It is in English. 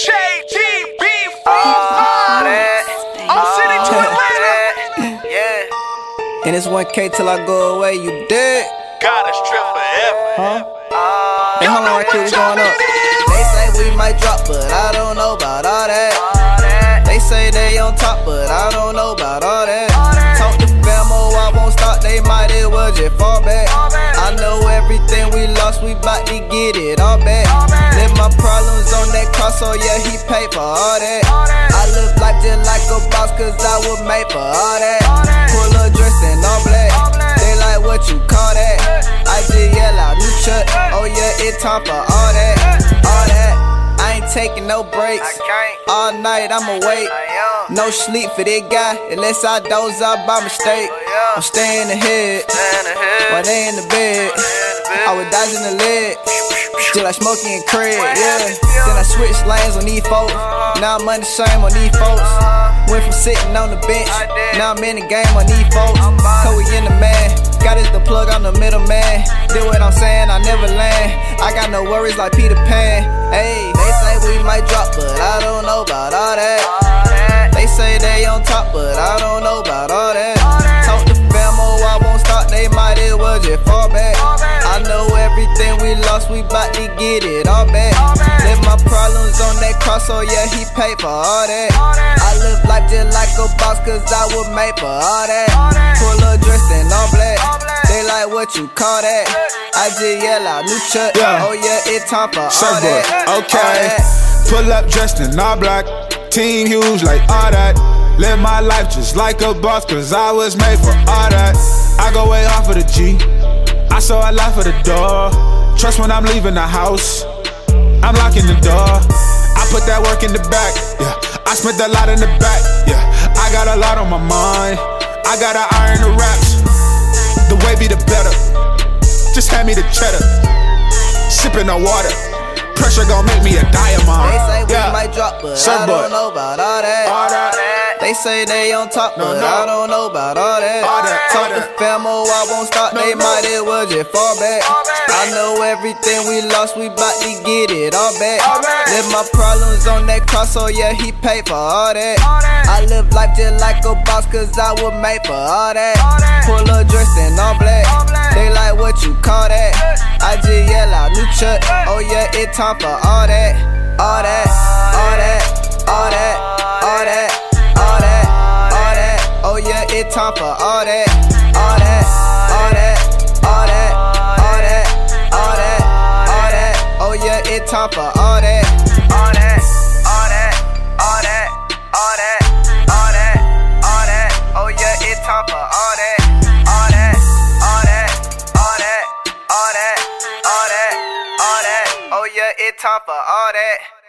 JGB All that. I'm sitting to all Atlanta. that, Yeah. And it's 1K till I go away, you dead. Got a strip forever. Huh? All Hey, hold on right quick, we going up. They say we might drop, but I don't know about all that. that. They say they on top, but I don't know about all that. Talk to famo, I won't stop, they might as well just fall back. I know everything we lost, we bout to get it all back. Live my problems on that car, so yeah, he paid for all that. I live life just like a boss, cause I was made for all that. Pull up dressed in all black. They like what you call that. I just yell out new chuck. Oh yeah, it's time for all that. All that. I ain't taking no breaks. All night I'm awake. No sleep for that guy unless I doze out by mistake. Oh, I'm staying ahead while they in the bed. I was dodging the leg. Still like smoking and craig, yeah. Then I switched lanes on these folks. Now I'm under shame on these folks. Went from sitting on the bench, now I'm in the game on these folks. Cause in the man. Got us the plug, I'm the middleman. Do what I'm saying, I never land. I got no worries like Peter Pan. We bout to get it all back. Live my problems on that cross, so yeah, he paid for all that. I live life just like a boss, cause I was made for all that. Pull up dressed in all black. They like what you call that. I just yell out new chuck. Yeah. Oh yeah, it's time for all Surfboard, that. All okay. that. Pull up dressed in all black, team huge like all that. Live my life just like a boss, cause I was made for all that. I go way off of the G, I saw a lot for the door. Trust when I'm leaving the house, I'm locking the door. I put that work in the back, yeah. I spent a lot in the back, yeah. I got a lot on my mind, I gotta iron the raps. The way be the better, just hand me the cheddar. Sipping on water. Pressure gon' make me a diamond. They say we yeah. might drop, but I Surfboard. don't know about all that. All that. They say they on top, No, but no. I don't know about all that. All that, Talk all to that. famo, I won't stop, No, they no. might as well just fall back. I know everything we lost, we bout to get it all back. All. Live my problems on that cross, so yeah, he paid for all that. I live life just like a boss, cause I was made for all that. Pull up dressed in all black. They like what you call that. I just yell out new chuck. Oh yeah, it's time for all that. All that, all that, all that, all that, all that, all that. Oh it's time for all that. All that, all that, all that, all that, all that, all that. Oh yeah, it's time for all that. All that. All that. All that. All that. All that. All that. Oh yeah, it's time for all that. All that. All that. All that. All that. All that. All that. Oh yeah, it's time for all that.